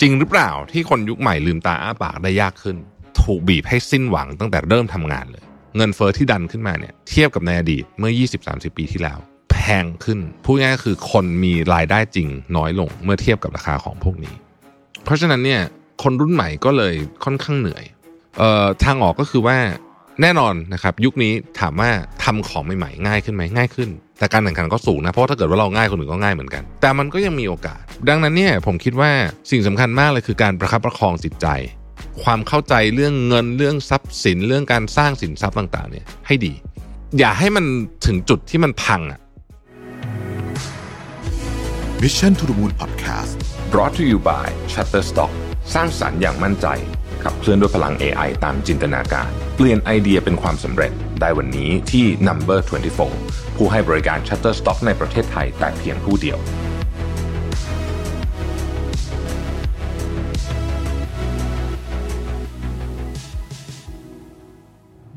จริงหรือเปล่าที่คนยุคใหม่ลืมตาอ้าปากได้ยากขึ้น ถูกบีบให้สิ้นหวังตั้งแต่เริ่มทำงานเลย เงินเฟอ้อที่ดันขึ้นมาเนี่ยเทียบกับในอดีตเมื่อ 20-30 ปีที่แล้ว แพงขึ้นพูดง่ายๆคือคนมีรายได้จริงน้อยลงเมื่อเทียบกับราคาของพวกนี้ เพราะฉะนั้นเนี่ยคนรุ่นใหม่ก็เลยค่อนข้างเหนื่อยเอ่อทางออกก็คือว่า แน่นอนนะครับยุคนี้ถามว่าทำของใหม่ๆง่ายขึ้นไหมง่ายขึ้น แต่การแข่งขันก็สูงนะเพราะถ้าเกิดว่าเราง่ายคนอื่นก็ง่ายเหมือนกัน แต่มันก็ยังมีโอกาส ดังนั้นเนี่ยผมคิดว่าสิ่งสำคัญมากเลยคือการประคับประคองจิตใจ ความเข้าใจเรื่องเงินเรื่องทรัพย์สินเรื่องการสร้างสินทรัพย์ต่างๆเนี่ยให้ดี อย่าให้มันถึงจุดที่มันพังอะ Mission to the Moon Podcast brought to you by Shutterstock สร้างสรรค์อย่างมั่นใจ ขับเคลื่อนด้วยพลัง AI ตามจินตนาการ เปลี่ยนไอเดียเป็นความสำเร็จ ได้วันนี้ที่ Number 24 ผู้ให้บริการ Shutterstock ในประเทศไทยแต่เพียงผู้เดียว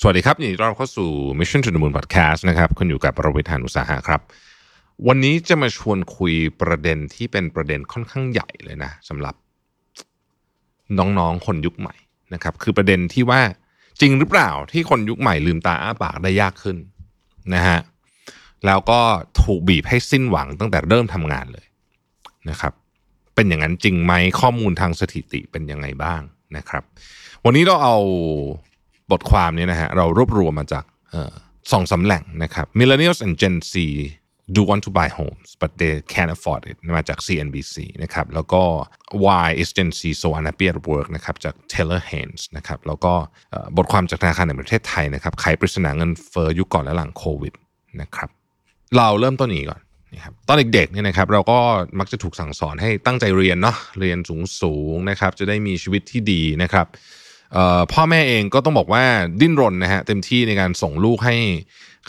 สวัสดีครับยินดีต้อนรับเข้าสู่ Mission to the Moon Podcast นะครับคุณอยู่กับประวิทยานุสาหะครับ วันนี้จะมาชวนคุยประเด็นที่เป็นประเด็นค่อนข้างใหญ่เลยนะสำหรับน้องๆคนยุคใหม่นะครับ คือประเด็นที่ว่าจริงหรือเปล่าที่คนยุคใหม่ลืมตาอ้าปากได้ยากขึ้นนะฮะแล้วก็ถูกบีบให้สิ้นหวังตั้งแต่เริ่มทำงานเลยนะครับ เป็นอย่างนั้นจริงไหมข้อมูลทางสถิติเป็นยังไงบ้างนะครับ วันนี้เราเอา บทความนี้นะฮะเรารวบรวมมาจากสองสาแหล่งนะครับ Millennials and Gen Z do want to buy homes but they can't afford it มาจาก CNBC นะครับแล้วก็ Why is Gen Z so unhappy at work นะครับจาก Taylor Haynes นะครับแล้วก็บทความจากธนาคารแห่งประเทศไทยนะครับไขปริศนาเงินเฟ้อยุคก่อนและหลังโควิดนะครับเราเริ่มต้นนี้ก่อนนะครับตอนเด็กๆเนี่ยนะครับเราก็มักจะถูกสั่งสอนให้ตั้งใจเรียนเนาะเรียนสูงๆนะครับจะได้มีชีวิตที่ดีนะครับ พ่อแม่เองก็ต้องบอกว่าดิ้นรนนะฮะเต็มที่ในการส่งลูกให้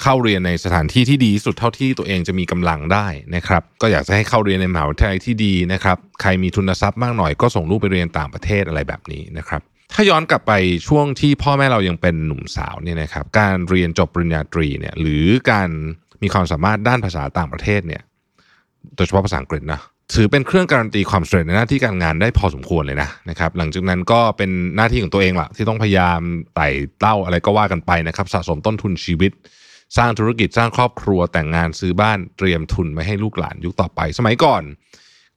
เข้าเรียนในสถานที่ที่ดีสุดเท่าที่ตัวเองจะมีกำลังได้นะครับ ก็อยากจะให้เข้าเรียนในมหาวิทยาลัยที่ดีนะครับใครมีทุนทรัพย์มากหน่อยก็ส่งลูกไปเรียนต่างประเทศอะไรแบบนี้นะครับ ถ้าย้อนกลับไปช่วงที่พ่อแม่เรายังเป็นหนุ่มสาวเนี่ยนะครับ การเรียนจบปริญญาตรีเนี่ยหรือการมีความสามารถด้านภาษาต่างประเทศเนี่ยโดยเฉพาะภาษาอังกฤษนะ ถือเป็นเครื่องการันตีความสำเร็จในหน้าที่การงานได้พอสมควรเลยนะนะครับ หลังจากนั้นก็เป็นหน้าที่ของตัวเองละที่ต้องพยายามไต่เต้าอะไรก็ว่ากันไปนะครับ สะสมต้นทุนชีวิต สร้างธุรกิจสร้างครอบครัวแต่งงานซื้อบ้านเตรียมทุนไว้ให้ลูกหลานยุคต่อไป สมัยก่อน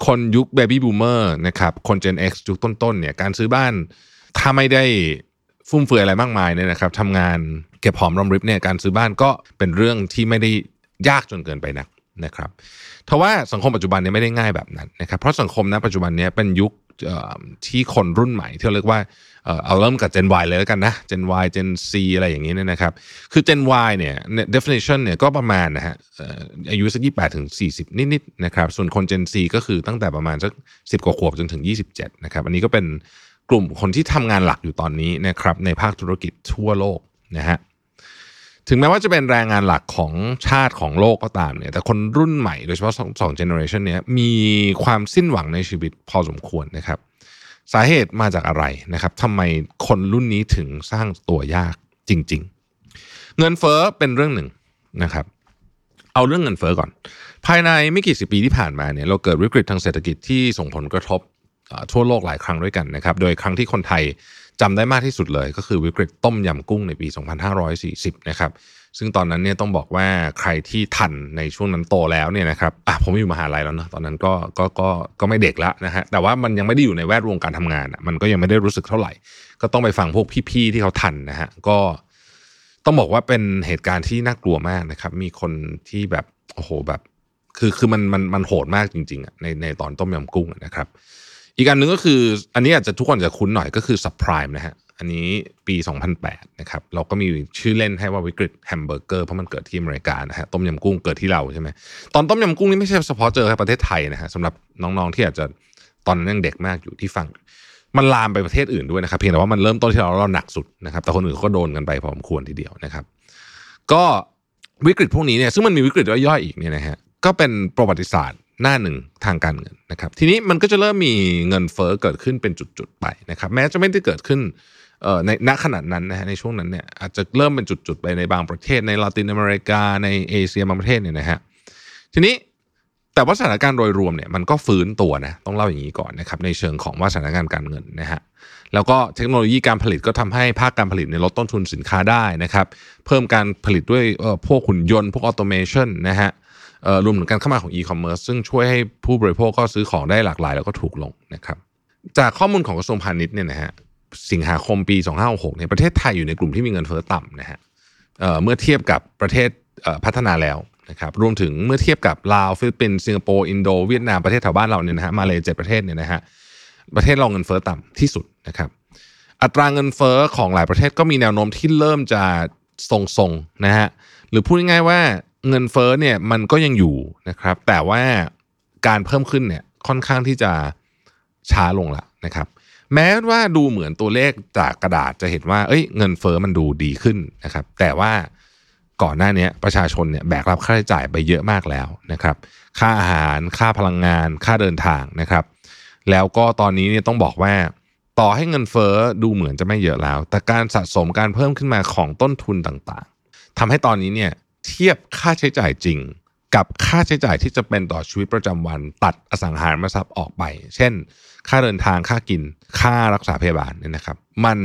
คนยุค baby boomer นะครับคน Gen X ยุคต้นๆเนี่ยการซื้อบ้านถ้าไม่ได้ฟุ่มเฟือยอะไรมากมายเนี่ยนะครับทำงานเก็บหอมรอมริบเนี่ยการซื้อบ้านก็เป็นเรื่องที่ไม่ได้ยากจนเกินไปนัก นะครับทว่าสังคมปัจจุบันเนี้ไม่ได้ง่ายแบบนั้นนะครับ เพราะสังคมณปัจจุบันเนี้เป็นยุคที่คนรุ่นใหม่ที่เราเรียกว่าเอาเริ่มกับ Gen Y เลยแล้วกันนะ Gen Y Gen C อะไรอย่างนี้เนี่ยนะครับ คือ Gen Y เนี่ย definition เนี่ยก็ประมาณนะฮะอายุสักยี่แปดถึงสี่สิบนิดๆนะครับ ส่วนคน Gen C ก็คือตั้งแต่ประมาณสักสิบกว่าขวบจนถึง27นะครับ อันนี้ก็เป็นกลุ่มคนที่ทำงานหลักอยู่ตอนนี้นะครับในภาคธุรกิจทั่วโลกนะฮะ ถึงแม้ว่าจะเป็นแรงงานหลักของชาติของโลกก็ตามเนี่ยแต่คนรุ่นใหม่โดยเฉพาะสองเจเนอเรชันนี้มีความสิ้นหวังในชีวิตพอสมควรนะครับ สาเหตุมาจากอะไรนะครับทำไมคนรุ่นนี้ถึงสร้างตัวยากจริง ๆ เงินเฟ้อเป็นเรื่องหนึ่งนะครับ เอาเรื่องเงินเฟ้อก่อน ภายในไม่กี่สิบปีที่ผ่านมาเนี่ยเราเกิดวิกฤตทางเศรษฐกิจที่ส่งผลกระทบทั่วโลกหลายครั้งด้วยกันนะครับ โดยครั้งที่คนไทย จำได้มากที่สุดเลย ก็คือวิกฤตต้มยำกุ้งในปี 2540 นะครับ ซึ่งตอนนั้นเนี่ยต้องบอกว่าใครที่ทันในช่วงนั้นโตแล้วเนี่ยนะครับอะผมอยู่มหาลัยแล้วเนาะตอนนั้นก็ก็ก็ก็ไม่เด็กล้วนะฮะแต่ว่ามันยังไม่ได้อยู่ในแวดวงการทำงานอะมันก็ยังไม่ได้รู้สึกเท่าไหร่ ก็ต้องไปฟังพวกพี่ๆที่เขาทันนะฮะก็ต้องบอกว่าเป็นเหตุการณ์ที่น่ากลัวมากนะครับ มีคนที่แบบโอ้โหแบบ คือคือมันมันมันโหดมากจริงๆอะในในตอนต้มยำกุ้งนะครับ อีกอันหนึ่งก็คือ อันนี้อาจจะทุกคนจะคุ้นหน่อยก็คือ subprime นะฮะอันนี้ปี 2008 นะครับ เราก็มีชื่อเล่นให้ว่าวิกฤตแฮมเบอร์เกอร์เพราะมันเกิดที่อเมริกานะฮะต้มยำกุ้งเกิดที่เราใช่ไหมตอนต้มยำกุ้งนี่ไม่ใช่เฉพาะเจอแค่ประเทศไทยนะฮะสำหรับน้องๆที่อาจจะตอนนั้นยังเด็กมากอยู่ที่ฟังมันลามไปประเทศอื่นด้วยนะครับเพียงแต่ว่ามันเริ่มต้นที่เราเราหนักสุดนะครับแต่คนอื่นก็โดนกันไปพอสมควรทีเดียวนะครับ ก็วิกฤตพวกนี้เนี่ยซึ่งมันมีวิกฤตย่อยๆอีกเนี่ยนะฮะก็เป็นประวัติศาสตร์ หน้าหนึ่งทางการเงินนะครับ ทีนี้มันก็จะเริ่มมีเงินเฟ้อเกิดขึ้นเป็นจุดๆไปนะครับ แม้จะไม่ได้เกิดขึ้นในณขณะนั้นนะฮะในช่วงนั้นเนี่ยอาจจะเริ่มเป็นจุดๆไปในบางประเทศในลาตินอเมริกาในเอเชียบางประเทศเนี่ยนะฮะทีนี้แต่ว่าสถานการณ์โดยรวมเนี่ยมันก็ฟื้นตัวนะต้องเล่าอย่างนี้ก่อนนะครับในเชิงของว่าสถานการณ์การเงินนะฮะแล้วก็เทคโนโลยีการผลิตก็ทำให้ภาคการผลิตในลดต้นทุนสินค้าได้นะครับ เพิ่มการผลิตด้วยพวกหุ่นยนต์พวก automation นะฮะ รวมถึงการเข้ามาของอีคอมเมิร์ซซึ่งช่วยให้ผู้บริโภคก็ซื้อของได้หลากหลาย แล้วก็ถูกลงนะครับจากข้อมูลของกระทรวงพาณิชย์เนี่ยนะฮะสิงหาคมปี 2566เนี่ยประเทศไทยอยู่ในกลุ่มที่มีเงินเฟ้อต่ำนะฮะเมื่อเทียบกับประเทศพัฒนาแล้วนะครับรวมถึงเมื่อเทียบกับลาวฟิลิปปินส์สิงคโปร์อินโดเวียดนามประเทศแถวบ้านเราเนี่ยนะฮะมาเลยเจ็ดประเทศเนี่ยนะฮะประเทศเราเงินเฟ้อต่ำที่สุดนะครับอัตราเงินเฟ้อของหลายประเทศก็มีแนวโน้มที่เริ่มจะทรงๆนะฮะหรือพูดง่ายๆว่า เงินเฟ้อเนี่ยมันก็ยังอยู่นะครับ แต่ว่าการเพิ่มขึ้นเนี่ยค่อนข้างที่จะช้าลงละนะครับ แม้ว่าดูเหมือนตัวเลขจากกระดาษจะเห็นว่า เอ้ย เงินเฟ้อมันดูดีขึ้นนะครับ แต่ว่าก่อนหน้านี้ประชาชนเนี่ยแบกรับค่าใช้จ่ายไปเยอะมากแล้วนะครับ ค่าอาหารค่าพลังงาน ค่าเดินทางนะครับ แล้วก็ตอนนี้เนี่ยต้องบอกว่า ต่อให้เงินเฟ้อดูเหมือนจะไม่เยอะแล้ว แต่การสะสมการเพิ่มขึ้นมาของต้นทุนต่างๆทำให้ตอนนี้เนี่ย เทียบค่าใช้จ่ายจริง กับค่าใช้จ่ายที่จะเป็นต่อชีวิตประจำวันตัดอสังหาริมทรัพย์ออกไป เช่น ค่าเดินทางค่ากินค่ารักษาพยาบาลเนี่ยนะครับ มัน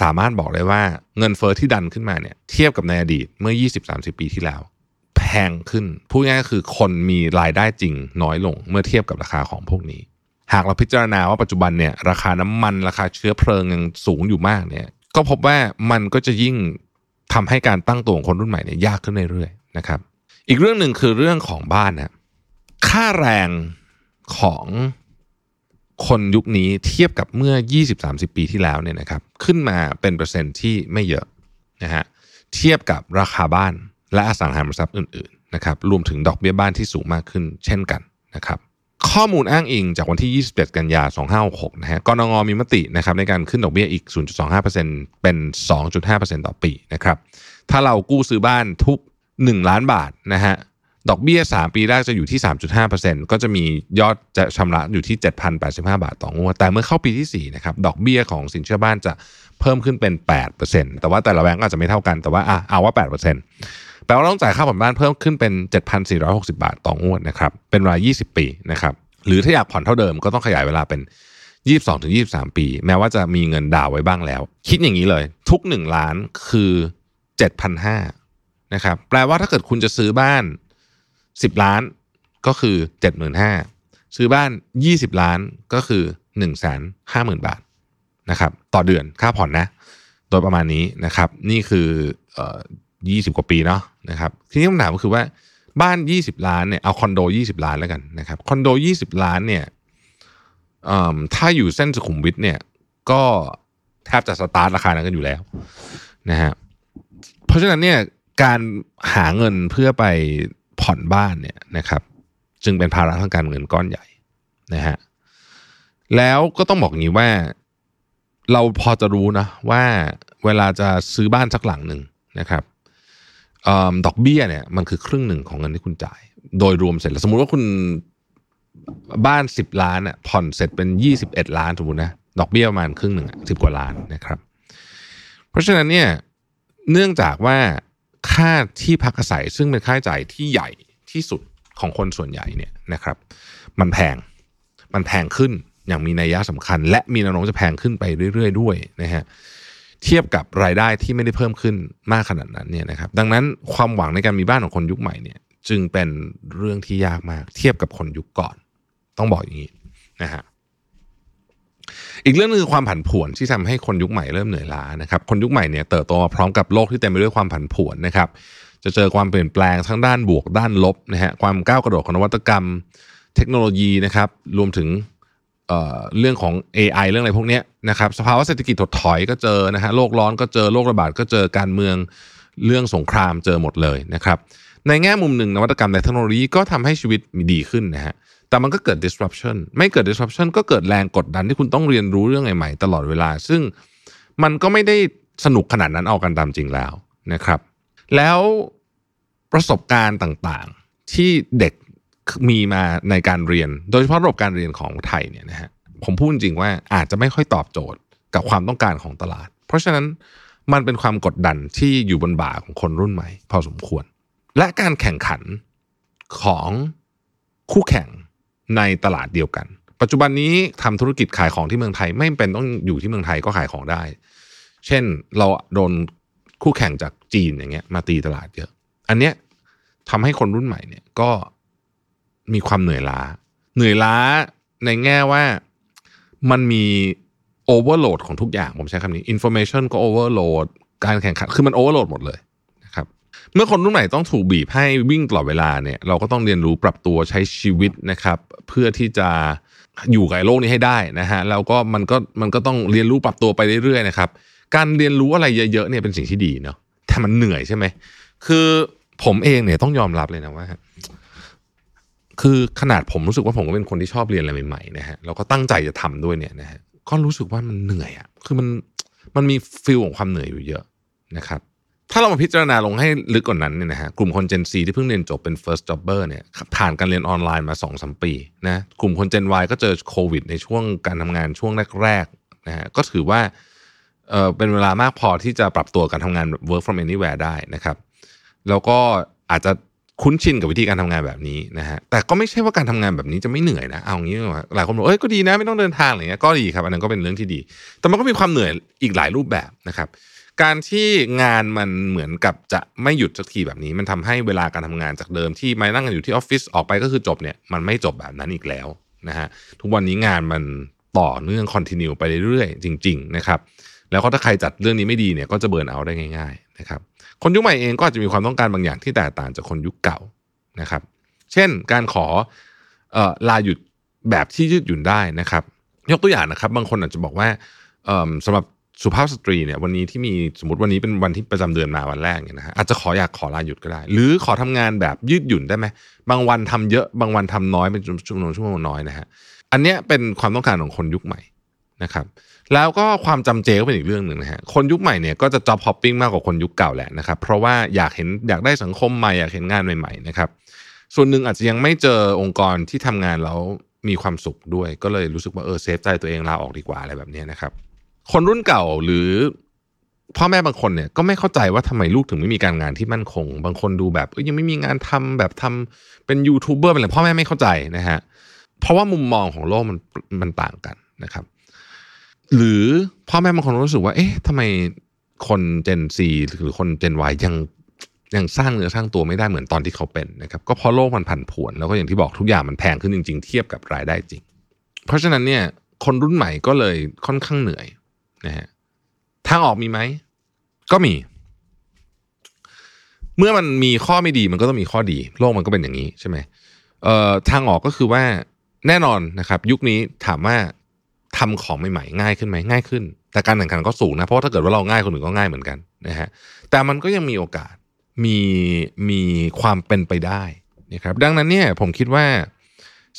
สามารถบอกได้ว่าเงินเฟอ้อที่ดันขึ้นมาเนี่ยเทียบกับในอดีตเมื่อ 20-30 ปีที่แล้วแพงขึ้นพูดง่ายก็คือคนมีรายได้จริงน้อยลงเมื่อเทียบกับราคาของพวกนี้ หากเราพิจารณาว่าปัจจุบันเนี่ยราคาน้ำมันราคาเชื้อเพลิงยังสูงอยู่มากเนี่ยก็พบว่ามันก็จะยิ่ง ทำให้การตั้งตัวของคนรุ่นใหม่เนี่ยยากขึ้นเรื่อยๆนะครับ อีกเรื่องหนึ่งคือเรื่องของบ้านนะค่าแรงของคนยุคนี้เทียบกับเมื่อ 20-30 ปีที่แล้วเนี่ยนะครับขึ้นมาเป็นเปอร์เซ็นต์ที่ไม่เยอะนะฮะเทียบกับราคาบ้านและอสังหาริมทรัพย์อื่นๆนะครับรวมถึงดอกเบี้ยบ้านที่สูงมากขึ้นเช่นกันนะครับ ข้อมูลอ้างอิงจากวันที่ 27 กันยา 2566 นะฮะกรงงมีมตินะครับในการขึ้นดอกเบี้ยอีก 0.25%เป็น 2.5%ต่อปีนะครับ ถ้าเรากู้ซื้อบ้านทุก 1 ล้านบาทนะฮะ ดอกเบี้ย 3 ปีแรกจะอยู่ที่ 3.5%ก็จะมียอดจะชำระอยู่ที่ 7,085 บาทต่องวด แต่เมื่อเข้าปีที่ 4 นะครับ ดอกเบี้ยของสินเชื่อบ้านจะเพิ่มขึ้นเป็น 8%แต่ว่าแต่ละแบงก์อาจจะไม่เท่ากัน แต่ว่าอะเอาว่า 8% แปลว่าต้องจ่ายค่าผ่อนบ้านเพิ่มขึ้นเป็น 7,460 บาทต่องวดนะครับ เป็นเวลา20 ปีนะครับ หรือถ้าอยากผ่อนเท่าเดิมก็ต้องขยายเวลาเป็น 22-23 ปี แม้ว่าจะมีเงินดาวไว้บ้างแล้ว คิดอย่างนี้เลย ทุก 1 ล้านคือ 7,500นะครับ แปลว่าถ้าเกิดคุณจะซื้อบ้านสิบล้านก็คือเจ็ดหมื่นห้าซื้อบ้านยี่สิบล้านก็คือหนึ่งแสนห้าหมื่นบาทนะครับต่อเดือนค่าผ่อนนะ โดยประมาณนี้นะครับ นี่คือออยี่สิบกว่าปีเนาะ นะครับทีนี้คำถามก็คือว่าบ้านยี่สิบล้านเนี่ยเอาคอนโดยี่สิบล้านแล้วกันนะครับคอนโดยี่สิบล้านเนี่ยถ้าอยู่เส้นสุขุมวิทเนี่ยก็แทบจะสตาร์ทราคานั้นกันอยู่แล้วนะฮะเพราะฉะนั้นเนี่ยการหาเงินเพื่อไปผ่อนบ้านเนี่ยนะครับจึงเป็นภาระทางการเงินก้อนใหญ่นะฮะแล้วก็ต้องบอกงี้ว่าเราพอจะรู้นะว่าเวลาจะซื้อบ้านสักหลังหนึ่งนะครับ ดอกเบี้ยเนี่ยมันคือครึ่งหนึ่งของเงินที่คุณจ่าย โดยรวมเสร็จแล้วสมมุติว่าคุณบ้านสิบล้านอะผ่อนเสร็จเป็นยี่สิบเอ็ดล้านสมมตินะดอกเบี้ยประมาณครึ่งหนึ่งสิบกว่าล้านนะครับ เพราะฉะนั้นเนี่ยเนื่องจากว่าค่าที่พักอาศัยซึ่งเป็นค่าใช้จ่ายที่ใหญ่ที่สุดของคนส่วนใหญ่เนี่ยนะครับ มันแพงมันแพงขึ้นอย่างมีนัยยะสำคัญ และมีแนวโน้มจะแพงขึ้นไปเรื่อย ๆ ด้วยนะฮะเเทียบกับรายได้ที่ไม่ได้เพิ่มขึ้นมากขนาดนั้นเนี่ยนะครับดังนั้นความหวังในการมีบ้านของคนยุคใหม่เนี่ยจึงเป็นเรื่องที่ยากมากเทียบกับคนยุคก่อน ต้องบอกอย่างนี้นะฮะอีกเรื่องนึงคือความผันผวนที่ทำให้คนยุคใหม่เริ่มเหนื่อยล้านะครับคนยุคใหม่เนี่ยเติบโตมาพร้อมกับโลกที่เต็มไปด้วยความผันผวนนะครับจะเจอความเปลี่ยนแปลงทั้งด้านบวกด้านลบนะฮะความก้าวกระโดดของนวัตกรรม เทคโนโลยีนะครับรวมถึง เรื่องของ AI เรื่องอะไรพวกนี้นะครับสภาวะเศรษฐกิจถดถอยก็เจอนะฮะโลกร้อนก็เจอโรคระบาดก็เจอการเมืองเรื่องสงครามเจอหมดเลยนะครับในแง่มุมหนึ่งนวัตกรรมในเทคโนโลยีก็ทำให้ชีวิตมีดีขึ้นนะฮะแต่มันก็เกิด disruption ไม่เกิด disruption ก็เกิดแรงกดดันที่คุณต้องเรียนรู้เรื่องใหม่ๆตลอดเวลา ซึ่งมันก็ไม่ได้สนุกขนาดนั้นเอากันตามจริงแล้วนะครับ แล้วประสบการณ์ต่างๆ ที่เด็ก มีมาในการเรียน โดยเฉพาะระบบการเรียนของไทยเนี่ยนะฮะผมพูดจริงว่าอาจจะไม่ค่อยตอบโจทย์กับความต้องการของตลาด เพราะฉะนั้นมันเป็นความกดดันที่อยู่บนบ่าของคนรุ่นใหม่ พอสมควร และการแข่งขันของคู่แข่งในตลาดเดียวกัน ปัจจุบันนี้ทำธุรกิจขายของที่เมืองไทย ไม่จำเป็นต้องอยู่ที่เมืองไทยก็ขายของได้ เช่นเราโดนคู่แข่งจากจีนอย่างเงี้ยมาตีตลาดเยอะ อันเนี้ยทำให้คนรุ่นใหม่เนี่ยก็ มีความเหนื่อยล้า เหนื่อยล้าในแง่ว่ามันมีโอเวอร์โหลดของทุกอย่าง ผมใช้คำนี้อินโฟเมชันก็ overloadการแข่งขันคือมันโอเวอร์โหลดหมดเลยนะครับเมื่อคนรุ่นใหม่ต้องถูกบีบให้วิ่งตลอดเวลาเนี่ยเราก็ต้องเรียนรู้ปรับตัวใช้ชีวิตนะครับ เพื่อที่จะอยู่กับโลกนี้ให้ได้นะฮะแล้วก็มันก็มันก็ต้องเรียนรู้ปรับตัวไปเรื่อยๆนะครับการเรียนรู้อะไรเยอะๆเนี่ยเป็นสิ่งที่ดีเนาะแต่มันเหนื่อยใช่ไหมคือผมเองเนี่ยต้องยอมรับเลยนะว่า คือขนาดผมรู้สึกว่าผมก็เป็นคนที่ชอบเรียนอะไรใหม่ๆนะฮะแล้วก็ตั้งใจจะทำด้วยเนี่ยนะฮะก็รู้สึกว่ามันเหนื่อยอะ่ะคือมันมันมีฟิลของความเหนื่อยอยู่เยอะนะครับถ้าเรามาพิจารณาลงให้ลึกกว่านั้นเนี่ยนะฮะกลุ่มคน Gen Z ที่เพิ่งเรียนจบเป็น first jobber เนี่ยผ่านการเรียนออนไลน์มา2อสปีนะกลุ่มคน Gen Y ก็เจอโควิด ในช่วงการทำงานช่วงแรกๆนะฮะก็ถือว่าเออเป็นเวลามากพอที่จะปรับตัวการทำงาน work from anywhere ได้นะครับ แล้วก็อาจจะ คุ้นชินกับวิธีการทำงานแบบนี้นะฮะแต่ก็ไม่ใช่ว่าการทำงานแบบนี้จะไม่เหนื่อยนะเอางี้หลายคนบอกเอ้ยก็ดีนะไม่ต้องเดินทางอะไรเงี้ยก็ดีครับอันนั้นก็เป็นเรื่องที่ดี แต่มันก็มีความเหนื่อยอีกหลายรูปแบบนะครับ การที่งานมันเหมือนกับจะไม่หยุดสักทีแบบนี้ มันทำให้เวลาการทำงานจากเดิมที่มานั่งกันอยู่ที่ออฟฟิศออกไปก็คือจบเนี่ยมันไม่จบแบบนั้นอีกแล้วนะฮะทุกวันนี้งานมันต่อเนื่องคอนติเนียไปเรื่อยๆจริง ๆ นะครับ แล้วก็ถ้าใครจัดเรื่องนี้ไม่ดีเนี่ยก็จะเบิร์นเอาได้ง่าย ๆ นะครับ คนยุคใหม่เองก็อาจจะมีความต้องการบางอย่างที่แตกต่างจากคนยุคเก่านะครับ เช่นการขอออลาหยุดแบบที่ยืดหยุ่นได้นะครับ ยกตัวอย่างนะครับ บางคนอาจจะบอกว่าเอ่อสำหรับสุภาพสตรีเนี่ยวันนี้ที่มีสมมติวันนี้เป็นวันที่ประจำเดือนมาวันแรกเนี่ยนะฮะอาจจะขออยากขอลาหยุดก็ได้ หรือขอทำงานแบบยืดหยุ่นได้ไหมบางวันทำเยอะบางวันทำน้อยเป็นชั่วโมงชั่วโมงน้อยนะฮะอันเนี้ยเป็นความต้องการของคนยุคใหม่ นะครับแล้วก็ความจำเจก็เป็นอีกเรื่องหนึ่งนะฮะคนยุคใหม่เนี่ยก็จะ job hopping มากกว่าคนยุคเก่าแหละนะครับเพราะว่าอยากเห็นอยากได้สังคมใหม่อยากเห็นงานใหม่ๆนะครับส่วนหนึ่งอาจจะยังไม่เจอองค์กรที่ทำงานแล้วมีความสุขด้วย ก็เลยรู้สึกว่าเออเซฟใจตัวเองลาออกดีกว่าอะไรแบบนี้นะครับคนรุ่นเก่าหรือพ่อแม่บางคนเนี่ยก็ไม่เข้าใจว่าทำไมลูกถึงไม่มีการงานที่มั่นคง บางคนดูแบบยยังไม่มีงานทำแบบทำเป็นยูทูบเบอร์เป็นอะไรพ่อแม่ไม่เข้าใจนะฮะเพราะว่ามุมมองของโลกมันมันต่างกันนะครับ หรือพ่อแม่บางคนรู้สึกว่า เอ๊ะทำไมคนเจนซีหรือคนเจนวายังยังสร้างเนื้อสร้างตัวไม่ได้เหมือนตอนที่เขาเป็นนะครับก็เพราะโลกมันผันผวน แล้วก็อย่างที่บอกทุกอย่างมันแพงขึ้นจริง ๆ เทียบกับรายได้จริง เพราะฉะนั้นเนี่ยคนรุ่นใหม่ก็เลยค่อนข้างเหนื่อยนะฮะทางออกมีไหมก็มี เมื่อมันมีข้อไม่ดีมันก็ต้องมีข้อดี โลกมันก็เป็นอย่างนี้ใช่ไหมเอ่อทางออกก็คือว่าแน่นอนนะครับ ยุคนี้ถามว่า ทำของใหม่ๆง่ายขึ้นไหมง่ายขึ้น แต่การแข่งขันก็สูงนะ เพราะว่าถ้าเกิดว่าเราง่ายคนอื่นก็ง่ายเหมือนกันนะฮะแต่มันก็ยังมีโอกาสมีมีความเป็นไปได้นะครับดังนั้นเนี่ยผมคิดว่า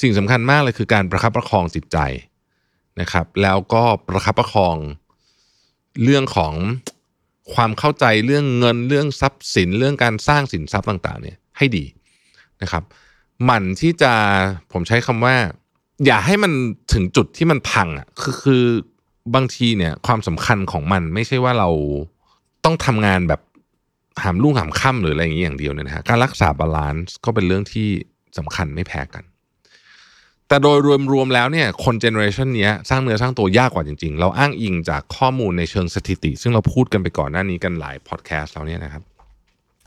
สิ่งสำคัญมากเลยคือการประคับประคองจิตใจนะครับ แล้วก็ประคับประคองเรื่องของความเข้าใจเรื่องเงินเรื่องทรัพย์สินเรื่องการสร้างสินทรัพย์ต่าง ๆ เนี่ยให้ดีนะครับหมั่นที่จะผมใช้คำว่า อย่าให้มันถึงจุดที่มันพังอะคือคือบางทีเนี่ย ความสำคัญของมันไม่ใช่ว่าเราต้องทำงานแบบหามลุ่งหามค่ำหรืออะไรอย่างนี้อย่างเดียวเนี่ยนะฮะการรักษา balance ก็เป็นเรื่องที่สำคัญไม่แพ้กัน แต่โดยรวมๆแล้วเนี่ยคน generation นี้สร้างเนื้อสร้างตัวยากกว่าจริง ๆ เราอ้างอิงจากข้อมูลในเชิงสถิติ ซึ่งเราพูดกันไปก่อนหน้านี้กันหลายพอดแคสต์แล้วเนี่ยนะครับ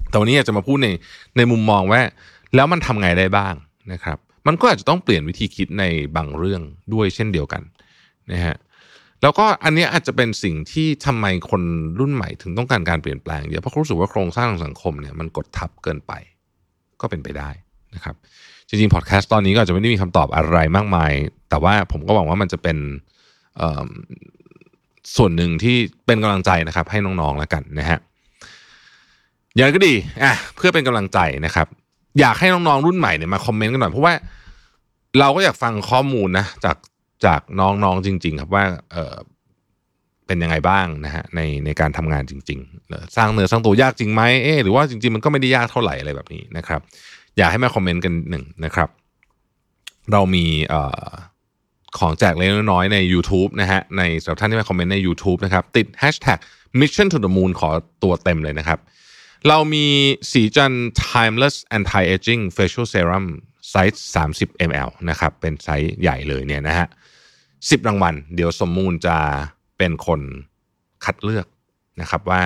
แต่วันนี้อยากจะมาพูดในในมุมมองว่า แล้วมันทำไงได้บ้างนะครับ มันก็อาจจะต้องเปลี่ยนวิธีคิดในบางเรื่องด้วยเช่นเดียวกันนะฮะแล้วก็อันนี้อาจจะเป็นสิ่งที่ทำไมคนรุ่นใหม่ถึงต้องการการเปลี่ยนแปลงเยอะเพราะเขารู้สึกว่าโครงสร้างของสังคมเนี่ยมันกดทับเกินไป ก็เป็นไปได้นะครับจริงๆพอดแคสต์ตอนนี้ก็อาจจะไม่ได้มีคำตอบอะไรมากมาย แต่ว่าผมก็หวังว่ามันจะเป็นส่วนหนึ่งที่เป็นกำลังใจนะครับให้น้องๆแล้วกันนะฮะอย่างก็ดีอะเพื่อเป็นกำลังใจนะครับ อยากให้น้องๆรุ่นใหม่เนี่ยมาคอมเมนต์กันหน่อยเพราะว่าเราก็อยากฟังข้อมูลนะจากจากน้องๆจริง ๆ ครับว่าเออเป็นยังไงบ้างนะฮะในในการทำงานจริงๆ สร้างเนื้อสร้างตัวยากจริงไหมเอ๊หรือว่าจริง ๆ มันก็ไม่ได้ยากเท่าไหร่อะไรแบบนี้นะครับ อยากให้มาคอมเมนต์กันหนึ่งนะครับ เรามีเอ่อของแจกเล็กน้อยใน YouTube นะฮะในสำหรับท่านที่มาคอมเมนต์ใน YouTube นะครับ ติด hashtag mission to the moon ขอตัวเต็มเลยนะครับ เรามีศรีจันทร์ timeless anti aging facial serum ไซส์30 ml นะครับ เป็นไซส์ใหญ่เลยเนี่ยนะฮะ10รางวัล เดี๋ยวทีม Moon จะเป็นคนคัดเลือกนะครับว่า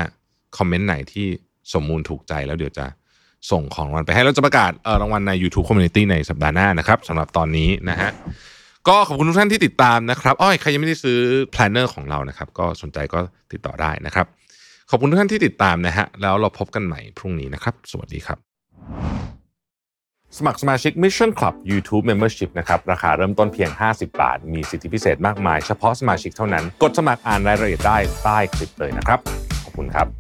คอมเมนต์ไหนที่ทีม Moon ถูกใจแล้วเดี๋ยวจะส่งของรางวัลไปให้เราจะประกาศรางวัลใน YouTube Community ในสัปดาห์หน้านะครับสำหรับตอนนี้นะฮะก็ขอบคุณทุกท่านที่ติดตามนะครับอ้อใครยังไม่ได้ซื้อ planner ของเรานะครับ ก็สนใจก็ติดต่อได้นะครับ ขอบคุณทุกท่านที่ติดตามนะฮะ แล้วเราพบกันใหม่พรุ่งนี้นะครับ สวัสดีครับ สมัครสมาชิก Mission Club YouTube Membership นะครับ ราคาเริ่มต้นเพียง 50 บาท มีสิทธิพิเศษมากมาย เฉพาะสมาชิกเท่านั้น กดสมัครอ่านรายละเอียดได้ใต้คลิปเลยนะครับ ขอบคุณครับ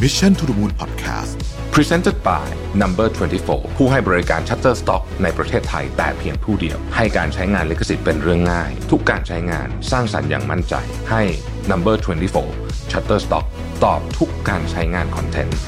Mission to the Moon Podcast Presented by Number 24 ผู้ให้บริการ Shutterstock ในประเทศไทยแต่เพียงผู้เดียว ให้การใช้งานลิขสิทธิ์เป็นเรื่องง่าย ทุกการใช้งานสร้างสรรค์อย่างมั่นใจ ให้ Number 24 Shutterstock ตอบทุกการใช้งานคอนเทนต์